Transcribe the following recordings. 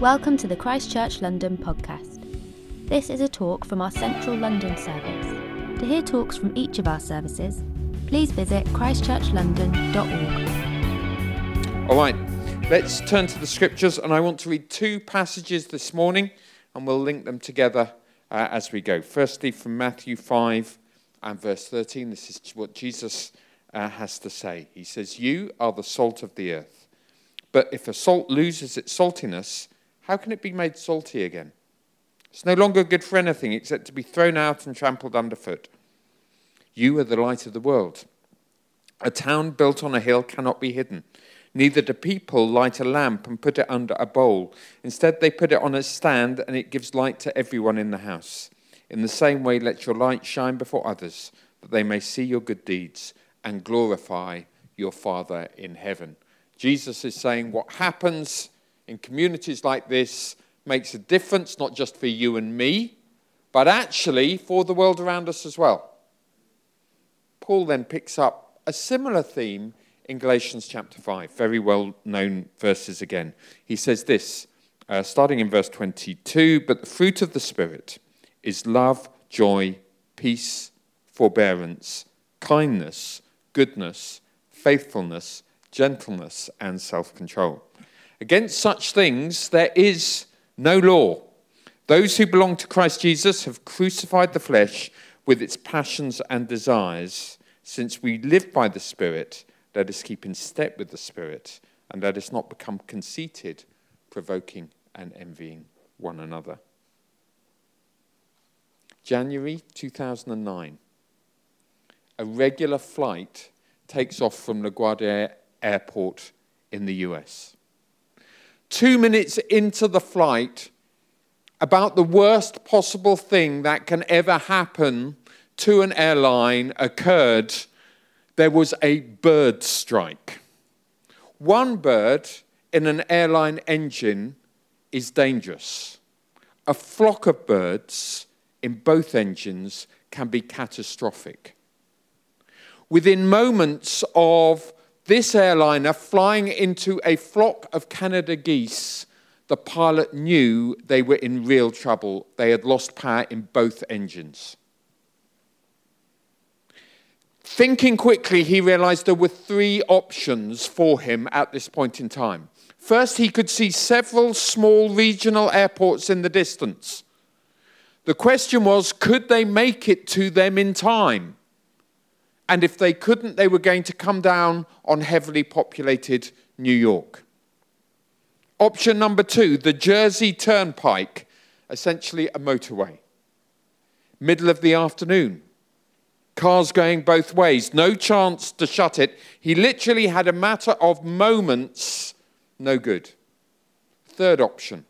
Welcome to the Christchurch London podcast. This is a talk from our Central London service. To hear talks from each of our services, please visit christchurchlondon.org. All right, let's turn to the scriptures, and I want to read two passages this morning, and we'll link them together uh, as we go. Firstly, from Matthew 5 and verse 13, this is what Jesus uh, has to say. He says, You are the salt of the earth. But if a salt loses its saltiness, how can it be made salty again? It's no longer good for anything except to be thrown out and trampled underfoot. You are the light of the world. A town built on a hill cannot be hidden. Neither do people light a lamp and put it under a bowl. Instead, they put it on a stand and it gives light to everyone in the house. In the same way, let your light shine before others, that they may see your good deeds and glorify your Father in heaven. Jesus is saying what happens in communities like this makes a difference, not just for you and me, but actually for the world around us as well. Paul then picks up a similar theme in Galatians chapter 5, very well known verses again. He says this, uh, starting in verse 22 But the fruit of the Spirit is love, joy, peace, forbearance, kindness, goodness, faithfulness, gentleness, and self control. Against such things there is no law. Those who belong to Christ Jesus have crucified the flesh with its passions and desires. Since we live by the Spirit, let us keep in step with the Spirit, and let us not become conceited, provoking and envying one another. January 2009. A regular flight takes off from LaGuardia Airport in the US two minutes into the flight about the worst possible thing that can ever happen to an airline occurred. There was a bird strike. One bird in an airline engine is dangerous. A flock of birds in both engines can be catastrophic. Within moments of this airliner flying into a flock of Canada geese, the pilot knew they were in real trouble. They had lost power in both engines. Thinking quickly, he realized there were three options for him at this point in time. First, he could see several small regional airports in the distance. The question was could they make it to them in time? And if they couldn't, they were going to come down on heavily populated New York. Option number two the Jersey Turnpike, essentially a motorway. Middle of the afternoon. Cars going both ways, no chance to shut it. He literally had a matter of moments, no good. Third option,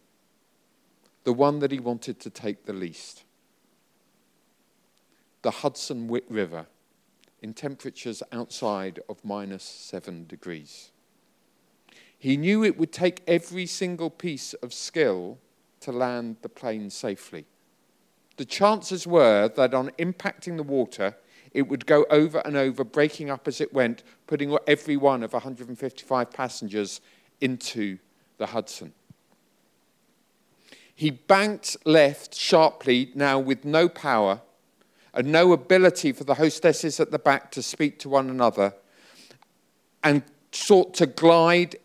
the one that he wanted to take the least the Hudson River in temperatures outside of minus seven degrees. He knew it would take every single piece of skill to land the plane safely. The chances were that on impacting the water, it would go over and over, breaking up as it went, putting every one of 155 passengers into the Hudson. He banked left sharply, now with no power, and no ability for the hostesses at the back to speak to one another, and sought to glide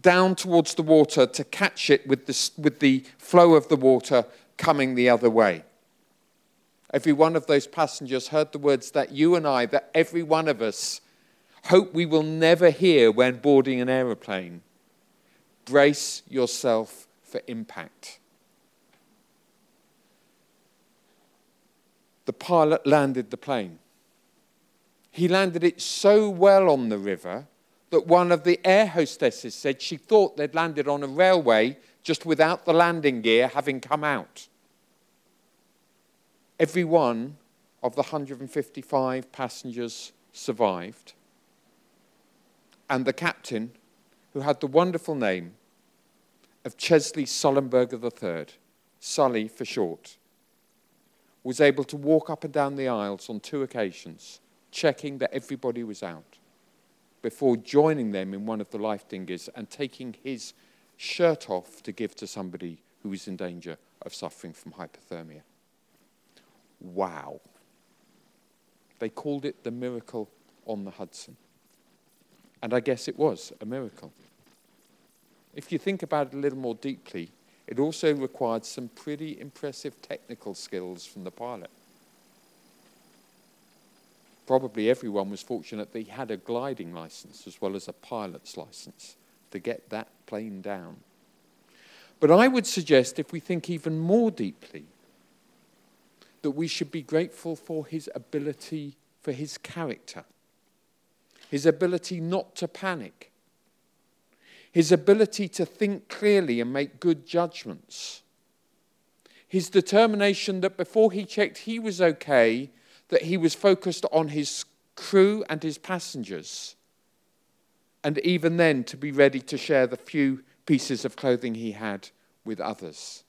down towards the water to catch it with the, with the flow of the water coming the other way. Every one of those passengers heard the words that you and I, that every one of us hope we will never hear when boarding an aeroplane. Brace yourself for impact. The pilot landed the plane. He landed it so well on the river that one of the air hostesses said she thought they'd landed on a railway just without the landing gear having come out. Every one of the 155 passengers survived. And the captain, who had the wonderful name of Chesley Sullenberger III, Sully for short, was able to walk up and down the aisles on two occasions, checking that everybody was out, before joining them in one of the life dinghies and taking his shirt off to give to somebody who was in danger of suffering from hypothermia. Wow. They called it the miracle on the Hudson. And I guess it was a miracle. If you think about it a little more deeply, it also required some pretty impressive technical skills from the pilot. Probably everyone was fortunate that he had a gliding license as well as a pilot's license to get that plane down. But I would suggest, if we think even more deeply, that we should be grateful for his ability, for his character, his ability not to panic, his ability to think clearly and make good judgments, his determination that before he checked he was okay, that he was focused on his crew and his passengers, and even then to be ready to share the few pieces of clothing he had with others.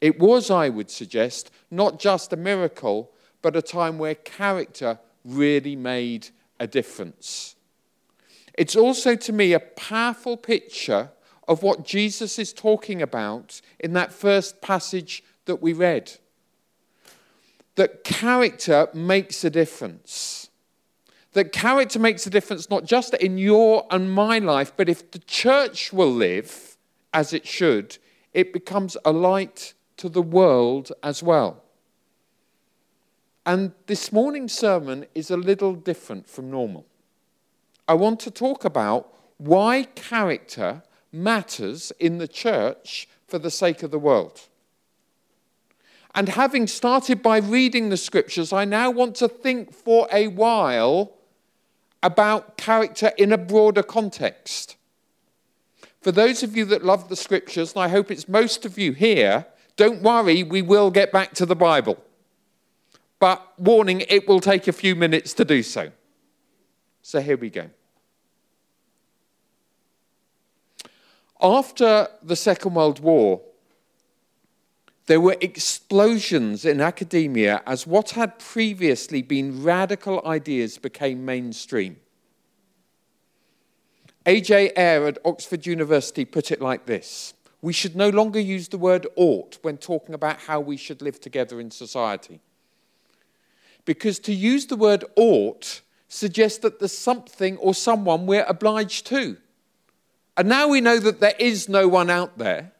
It was, I would suggest, not just a miracle, but a time where character really made a difference. It's also, to me, a powerful picture of what Jesus is talking about in that first passage that we read. That character makes a difference. That character makes a difference not just in your and my life, but if the church will live as it should, it becomes a light to the world as well. And this morning's sermon is a little different from normal. I want to talk about why character matters in the church for the sake of the world. And having started by reading the scriptures, I now want to think for a while about character in a broader context. For those of you that love the scriptures, and I hope it's most of you here, don't worry, we will get back to the Bible. But warning, it will take a few minutes to do so. So here we go. After the Second World War, there were explosions in academia as what had previously been radical ideas became mainstream. A.J. Ayer at Oxford University put it like this We should no longer use the word ought when talking about how we should live together in society. Because to use the word ought suggests that there's something or someone we're obliged to. And now we know that there is no one out there,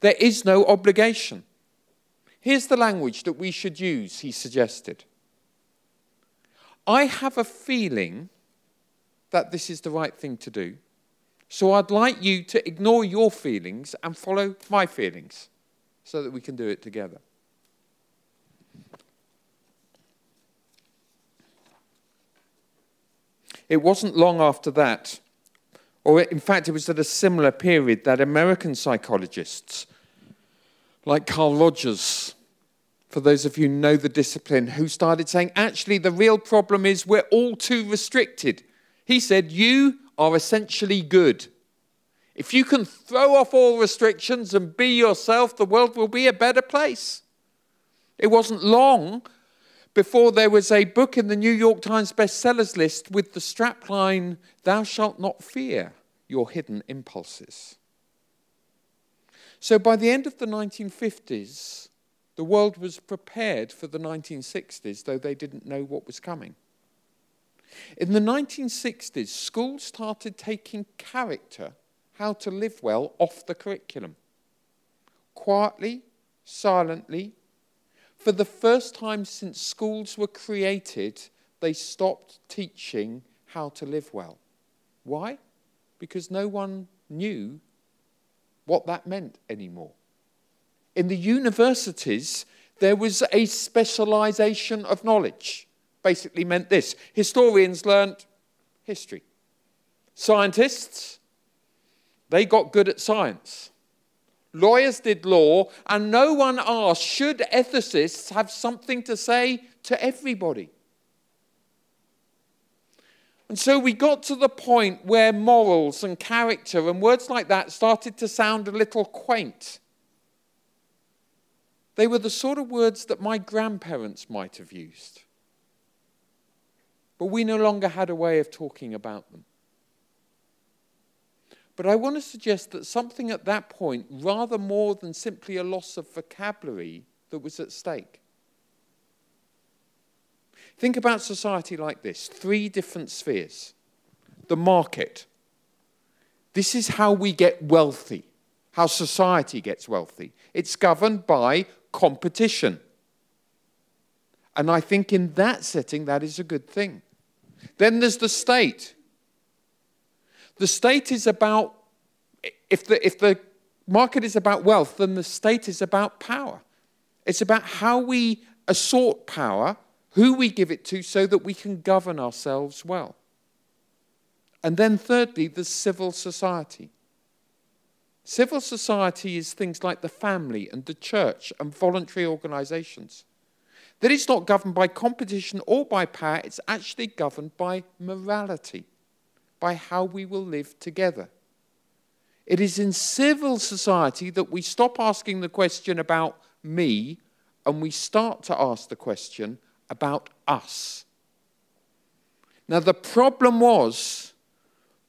there is no obligation. Here's the language that we should use, he suggested. I have a feeling that this is the right thing to do. So I'd like you to ignore your feelings and follow my feelings so that we can do it together. It wasn't long after that or, in fact, it was at a similar period that American psychologists, like Carl Rogers, for those of you who know the discipline, who started saying, actually, the real problem is we're all too restricted. He said, You are essentially good. If you can throw off all restrictions and be yourself, the world will be a better place. It wasn't long before there was a book in the New York Times bestsellers list with the strapline, Thou shalt not fear your hidden impulses. So by the end of the 1950s, the world was prepared for the 1960s, though they didn't know what was coming. In the 1960s, schools started taking character, how to live well, off the curriculum. Quietly, silently, for the first time since schools were created, they stopped teaching how to live well. Why? Because no one knew what that meant anymore. In the universities, there was a specialization of knowledge. Basically, meant this historians learnt history, scientists, they got good at science. Lawyers did law, and no one asked should ethicists have something to say to everybody? And so we got to the point where morals and character and words like that started to sound a little quaint. They were the sort of words that my grandparents might have used. But we no longer had a way of talking about them. But I want to suggest that something at that point, rather more than simply a loss of vocabulary, that was at stake. Think about society like this three different spheres. The market. This is how we get wealthy, how society gets wealthy. It's governed by competition. And I think in that setting, that is a good thing. Then there's the state. The state is about, if the, if the market is about wealth, then the state is about power. It's about how we assort power, who we give it to, so that we can govern ourselves well. And then, thirdly, the civil society. Civil society is things like the family and the church and voluntary organizations. That it's not governed by competition or by power, it's actually governed by morality, by how we will live together. It is in civil society that we stop asking the question about me and we start to ask the question about us. Now, the problem was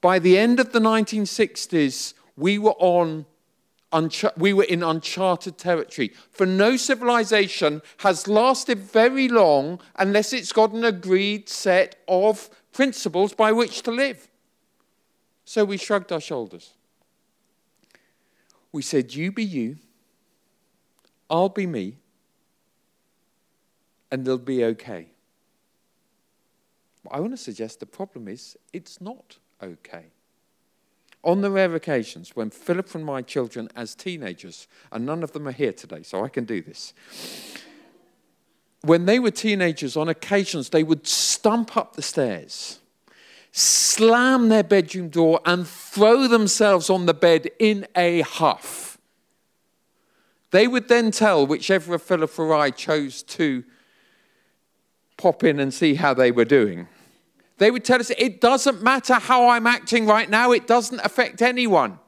by the end of the 1960s, we were on we were in uncharted territory. For no civilization has lasted very long unless it's got an agreed set of principles by which to live. So we shrugged our shoulders. We said, You be you, I'll be me, and they'll be okay. I want to suggest the problem is it's not okay. On the rare occasions when Philippa and my children, as teenagers, and none of them are here today, so I can do this. When they were teenagers, on occasions, they would stump up the stairs, slam their bedroom door, and throw themselves on the bed in a huff. They would then tell whichever of Philippa or I chose to pop in and see how they were doing. They would tell us, it doesn't matter how I'm acting right now, it doesn't affect anyone.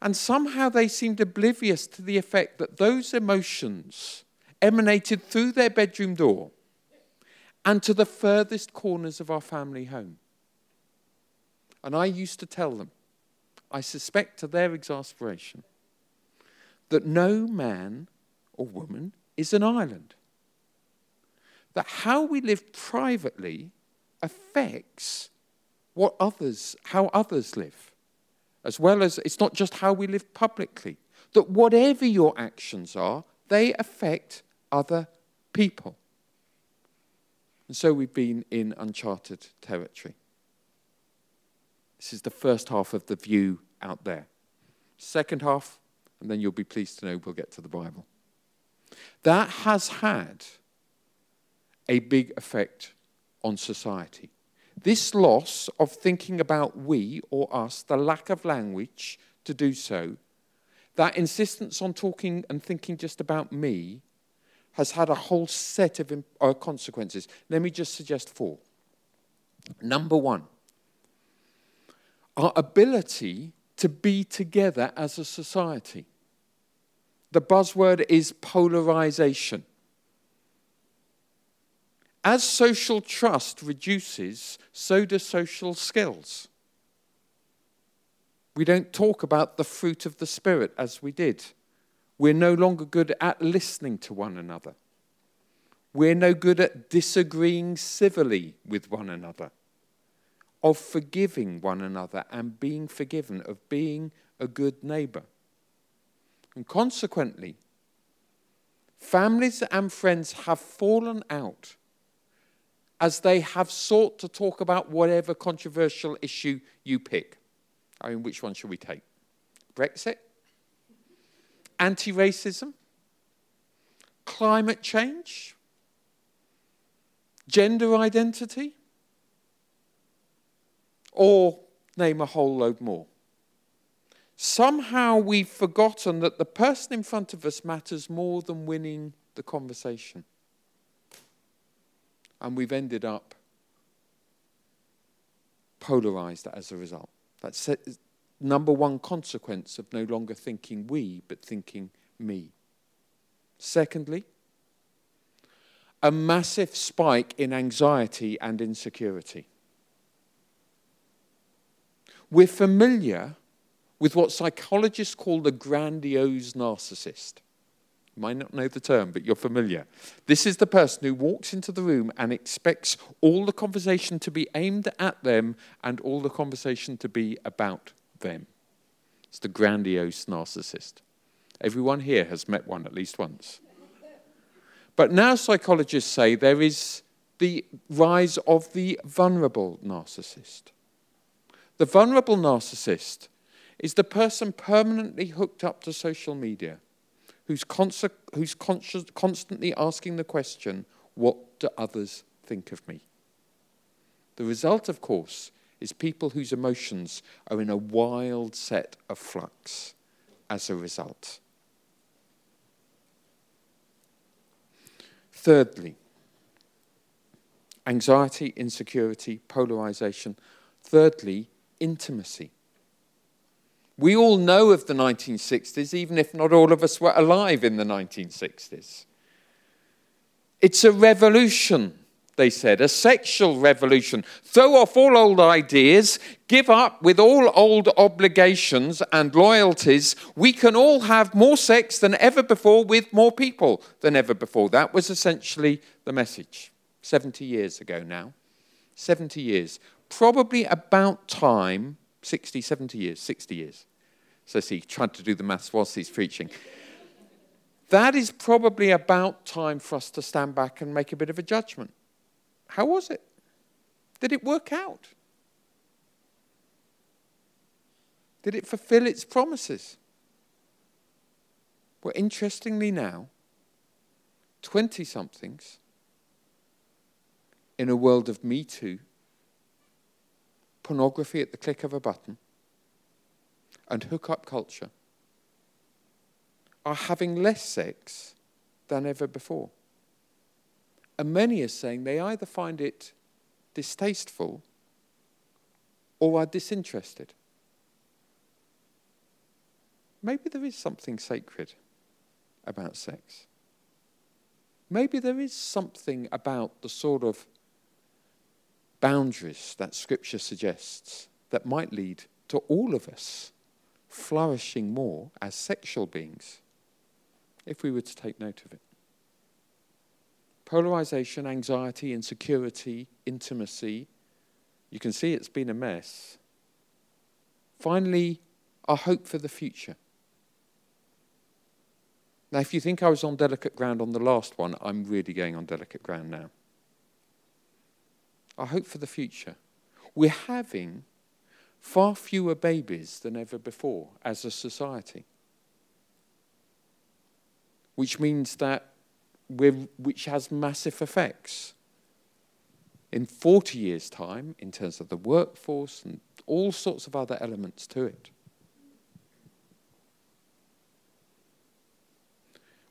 And somehow they seemed oblivious to the effect that those emotions emanated through their bedroom door and to the furthest corners of our family home. And I used to tell them, I suspect to their exasperation, that no man or woman is an island that how we live privately affects what others, how others live, as well as it's not just how we live publicly. That whatever your actions are, they affect other people. And so we've been in uncharted territory. This is the first half of the view out there. Second half, and then you'll be pleased to know we'll get to the Bible. That has had a big effect on society. This loss of thinking about we or us, the lack of language to do so, that insistence on talking and thinking just about me has had a whole set of uh, consequences. Let me just suggest four. Number one, our ability to be together as a society. The buzzword is polarization. As social trust reduces, so do social skills. We don't talk about the fruit of the Spirit as we did. We're no longer good at listening to one another. We're no good at disagreeing civilly with one another, of forgiving one another and being forgiven, of being a good neighbor. And consequently, families and friends have fallen out as they have sought to talk about whatever controversial issue you pick. I mean, which one should we take? Brexit? Anti racism? Climate change? Gender identity? Or name a whole load more. Somehow we've forgotten that the person in front of us matters more than winning the conversation and we've ended up polarized as a result. That's number one consequence of no longer thinking we, but thinking me. Secondly, a massive spike in anxiety and insecurity. we're familiar with what psychologists call the grandiose narcissist. You might not know the term, but you're familiar. This is the person who walks into the room and expects all the conversation to be aimed at them and all the conversation to be about them. It's the grandiose narcissist. Everyone here has met one at least once. But now psychologists say there is the rise of the vulnerable narcissist. The vulnerable narcissist is the person permanently hooked up to social media who's, who's conscious, constantly asking the question, What do others think of me? The result, of course, is people whose emotions are in a wild set of flux as a result. Thirdly, anxiety, insecurity, polarization. Thirdly, intimacy. We all know of the 1960s, even if not all of us were alive in the 1960s. It's a revolution, they said, a sexual revolution. Throw off all old ideas, give up with all old obligations and loyalties. We can all have more sex than ever before with more people than ever before. That was essentially the message 70 years ago now. 70 years. Probably about time 60, 70 years, 60 years. So see, tried to do the maths whilst he's preaching. That is probably about time for us to stand back and make a bit of a judgment. How was it? Did it work out? Did it fulfill its promises? Well, interestingly now, 20 somethings in a world of Me Too pornography at the click of a button, and hookup culture are having less sex than ever before. And many are saying they either find it distasteful or are disinterested. Maybe there is something sacred about sex. Maybe there is something about the sort of boundaries that Scripture suggests that might lead to all of us flourishing more as sexual beings if we were to take note of it. Polarization, anxiety, insecurity, intimacy. You can see it's been a mess. Finally, our hope for the future. Now, if you think I was on delicate ground on the last one, I'm really going on delicate ground now our hope for the future. We're having far fewer babies than ever before as a society, which means that which has massive effects. In 40 years' time, in terms of the workforce and all sorts of other elements to it.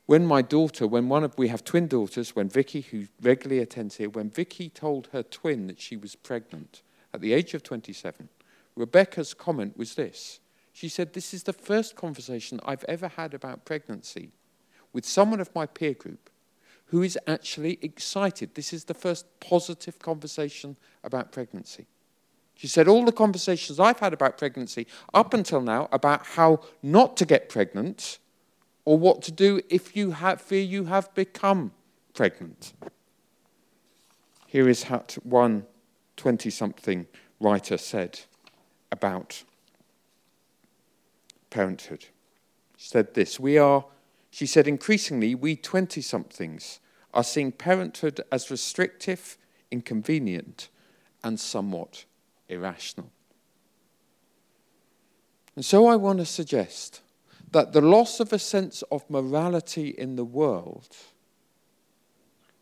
when my daughter, when one of we have twin daughters, when Vicky, who regularly attends here, when Vicky told her twin that she was pregnant at the age of 27, Rebecca's comment was this. She said, This is the first conversation I've ever had about pregnancy with someone of my peer group who is actually excited. This is the first positive conversation about pregnancy. She said, All the conversations I've had about pregnancy up until now about how not to get pregnant or what to do if you have, fear you have become pregnant. Here is what one 20 something writer said about parenthood. She said this We are, she said, increasingly, we 20 somethings are seeing parenthood as restrictive, inconvenient, and somewhat irrational. And so I want to suggest that the loss of a sense of morality in the world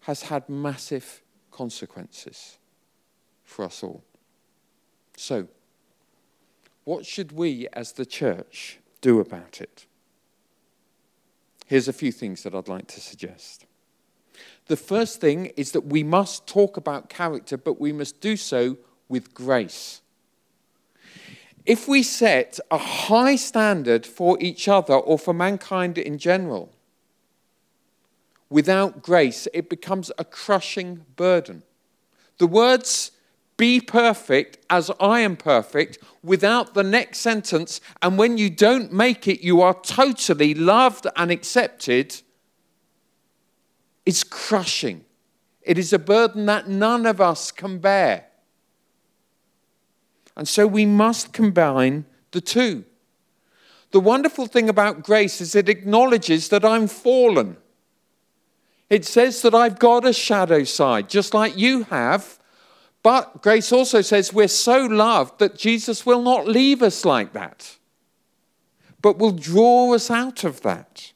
has had massive consequences for us all. So, what should we as the church do about it? Here's a few things that I'd like to suggest. The first thing is that we must talk about character, but we must do so with grace if we set a high standard for each other or for mankind in general, without grace, it becomes a crushing burden. The words be perfect as I am perfect without the next sentence. And when you don't make it, you are totally loved and accepted. It's crushing. It is a burden that none of us can bear. And so we must combine the two. The wonderful thing about grace is it acknowledges that I'm fallen. It says that I've got a shadow side, just like you have. But grace also says we're so loved that Jesus will not leave us like that, but will draw us out of that.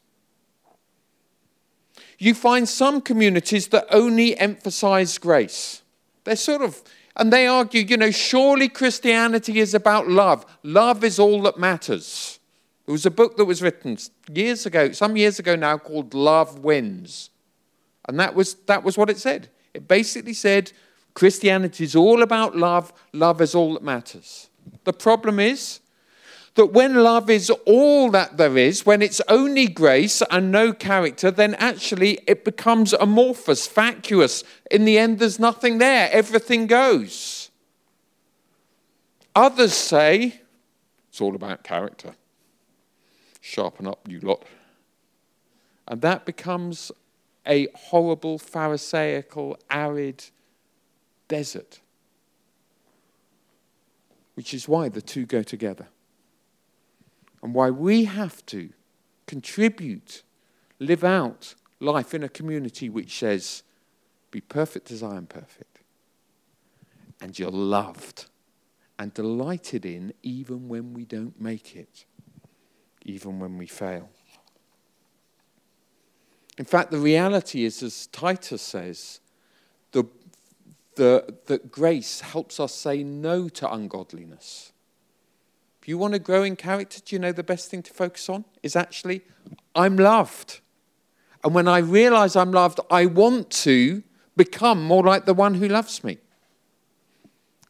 You find some communities that only emphasize grace. They're sort of, and they argue, you know, surely Christianity is about love. Love is all that matters. There was a book that was written years ago, some years ago now, called Love Wins. And that was, that was what it said. It basically said Christianity is all about love, love is all that matters. The problem is that when love is all that there is, when it's only grace and no character, then actually it becomes amorphous, vacuous. In the end, there's nothing there, everything goes. Others say it's all about character. Sharpen up, you lot. And that becomes a horrible, Pharisaical, arid desert. Which is why the two go together. And why we have to contribute, live out life in a community which says, Be perfect as I am perfect. And you're loved and delighted in even when we don't make it, even when we fail. In fact, the reality is, as Titus says, the, the, that grace helps us say no to ungodliness. If you want to grow in character, do you know the best thing to focus on is actually, I'm loved. And when I realize I'm loved, I want to become more like the one who loves me.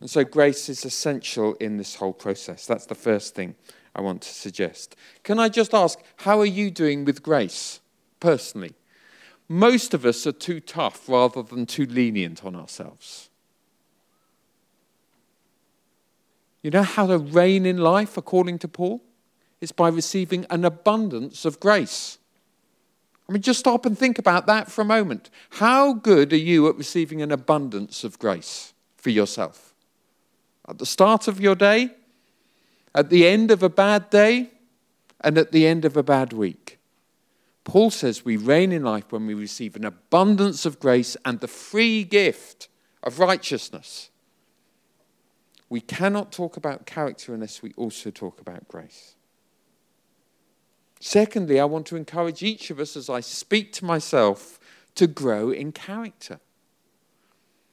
And so grace is essential in this whole process. That's the first thing I want to suggest. Can I just ask, how are you doing with grace? personally. Most of us are too tough rather than too lenient on ourselves. You know how to reign in life, according to Paul? It's by receiving an abundance of grace. I mean, just stop and think about that for a moment. How good are you at receiving an abundance of grace for yourself? At the start of your day, at the end of a bad day, and at the end of a bad week. Paul says we reign in life when we receive an abundance of grace and the free gift of righteousness. We cannot talk about character unless we also talk about grace. Secondly, I want to encourage each of us as I speak to myself to grow in character.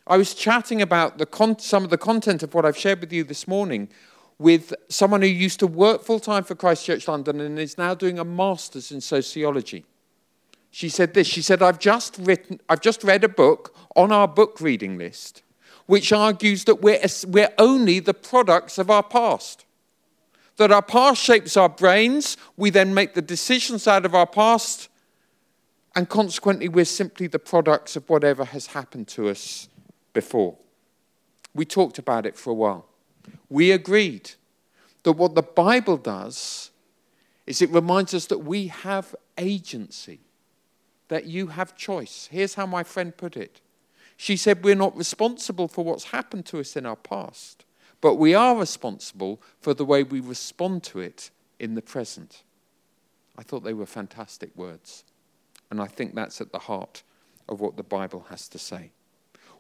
I was chatting about con- some of the content of what I've shared with you this morning with someone who used to work full time for Christchurch London and is now doing a master's in sociology. She said this. She said, I've just written, I've just read a book on our book reading list, which argues that we're, we're only the products of our past. That our past shapes our brains, we then make the decisions out of our past, and consequently, we're simply the products of whatever has happened to us before. We talked about it for a while we agreed that what the Bible does is it reminds us that we have agency, that you have choice. Here's how my friend put it she said, We're not responsible for what's happened to us in our past, but we are responsible for the way we respond to it in the present. I thought they were fantastic words. And I think that's at the heart of what the Bible has to say.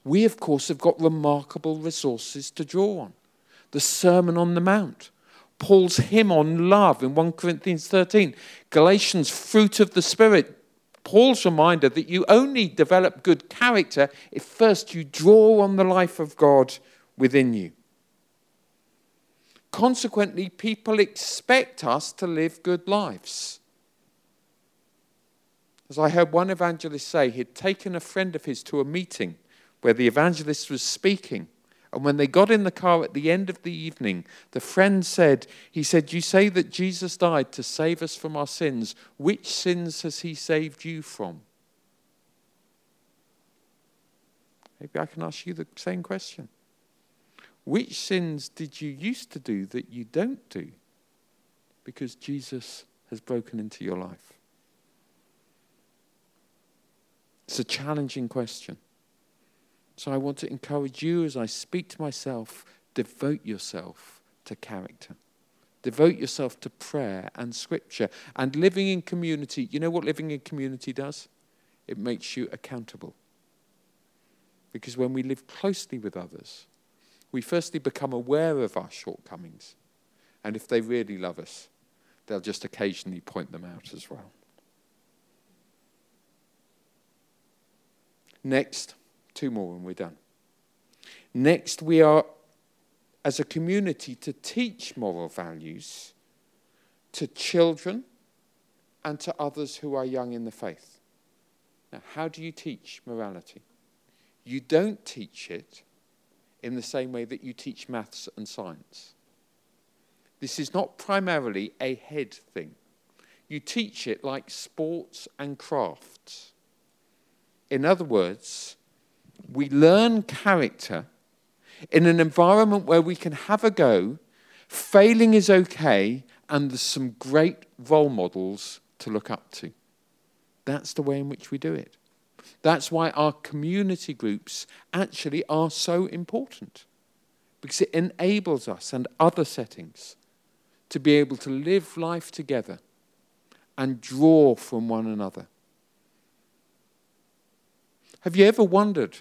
We, of course, have got remarkable resources to draw on the Sermon on the Mount, Paul's hymn on love in 1 Corinthians 13, Galatians' fruit of the Spirit, Paul's reminder that you only develop good character if first you draw on the life of God within you. Consequently, people expect us to live good lives. As I heard one evangelist say, he'd taken a friend of his to a meeting where the evangelist was speaking. And when they got in the car at the end of the evening, the friend said, He said, You say that Jesus died to save us from our sins. Which sins has he saved you from? Maybe I can ask you the same question. Which sins did you used to do that you don't do? Because Jesus has broken into your life. It's a challenging question. So I want to encourage you as I speak to myself devote yourself to character. Devote yourself to prayer and scripture and living in community. You know what living in community does? It makes you accountable. Because when we live closely with others, we firstly become aware of our shortcomings. And if they really love us, they'll just occasionally point them out as well. Next, two more and we're done. Next, we are, as a community, to teach moral values to children and to others who are young in the faith. Now, how do you teach morality? You don't teach it in the same way that you teach maths and science. This is not primarily a head thing. You teach it like sports and crafts. In other words, we learn character in an environment where we can have a go, failing is okay, and there's some great role models to look up to. That's the way in which we do it. That's why our community groups actually are so important, because it enables us and other settings to be able to live life together and draw from one another. Have you ever wondered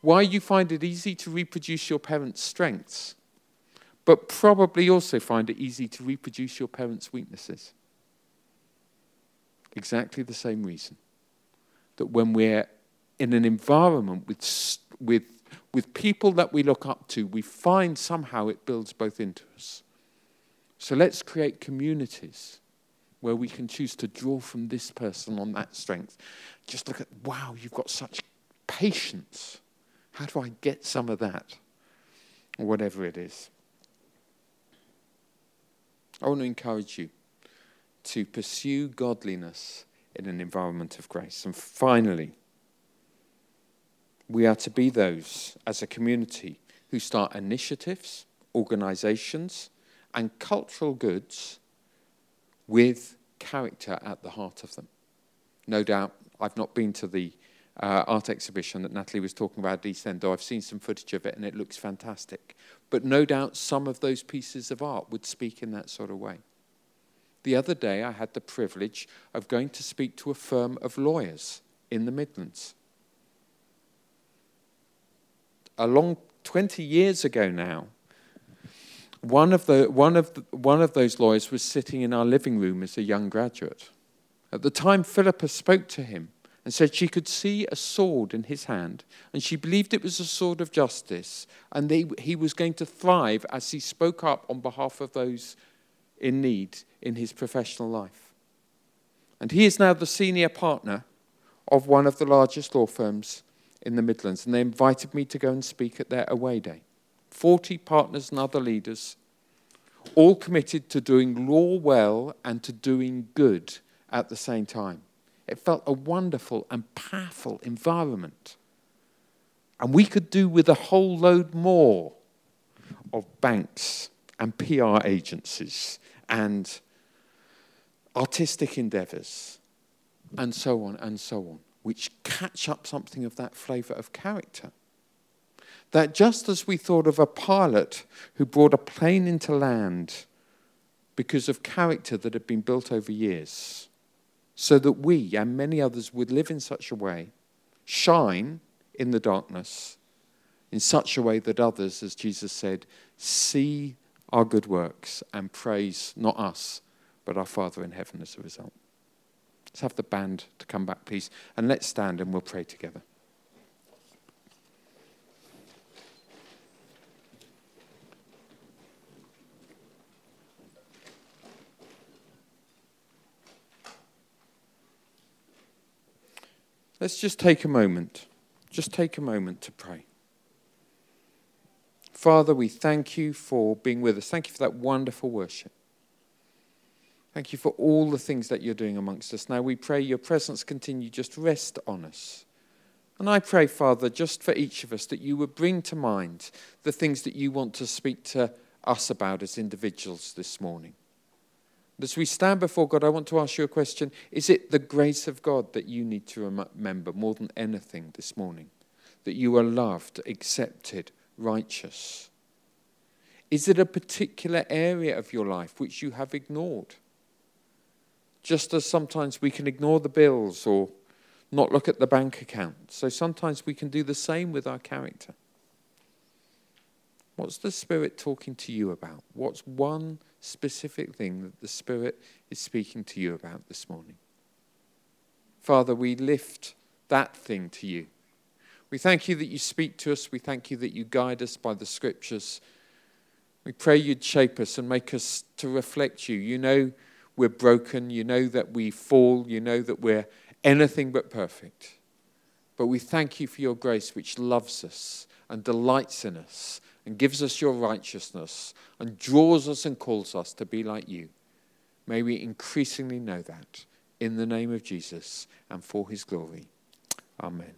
why you find it easy to reproduce your parents' strengths, but probably also find it easy to reproduce your parents' weaknesses? Exactly the same reason that when we're in an environment with, with, with people that we look up to, we find somehow it builds both into us. So let's create communities where we can choose to draw from this person on that strength. Just look at, wow, you've got such patience. How do I get some of that? Or whatever it is. I want to encourage you to pursue godliness in an environment of grace. And finally, we are to be those as a community who start initiatives, organizations, and cultural goods with character at the heart of them. No doubt, I've not been to the uh, art exhibition that Natalie was talking about at East End, though I've seen some footage of it and it looks fantastic. But no doubt some of those pieces of art would speak in that sort of way. The other day, I had the privilege of going to speak to a firm of lawyers in the Midlands. A long 20 years ago now, one of, the, one, of the, one of those lawyers was sitting in our living room as a young graduate. At the time, Philippa spoke to him and said she could see a sword in his hand, and she believed it was a sword of justice, and they, he was going to thrive as he spoke up on behalf of those in need in his professional life. And he is now the senior partner of one of the largest law firms in the Midlands, and they invited me to go and speak at their away day. 40 partners and other leaders, all committed to doing law well and to doing good at the same time. It felt a wonderful and powerful environment. And we could do with a whole load more of banks and PR agencies and artistic endeavors and so on and so on, which catch up something of that flavor of character. That just as we thought of a pilot who brought a plane into land because of character that had been built over years, so that we and many others would live in such a way, shine in the darkness, in such a way that others, as Jesus said, see our good works and praise not us, but our Father in heaven as a result. Let's have the band to come back, please, and let's stand and we'll pray together. Let's just take a moment. Just take a moment to pray. Father, we thank you for being with us. Thank you for that wonderful worship. Thank you for all the things that you're doing amongst us. Now we pray your presence continue just rest on us And I pray, Father, just for each of us, that you would bring to mind the things that you want to speak to us about as individuals this morning. As we stand before God, I want to ask you a question. Is it the grace of God that you need to remember more than anything this morning? That you are loved, accepted, righteous? Is it a particular area of your life which you have ignored? Just as sometimes we can ignore the bills or not look at the bank account. So sometimes we can do the same with our character. What's the Spirit talking to you about? What's one specific thing that the Spirit is speaking to you about this morning? Father, we lift that thing to you. We thank you that you speak to us. We thank you that you guide us by the scriptures. We pray you'd shape us and make us to reflect you. You know we're broken. You know that we fall. You know that we're anything but perfect. But we thank you for your grace, which loves us and delights in us and gives us your righteousness and draws us and calls us to be like you. May we increasingly know that in the name of Jesus and for his glory. Amen.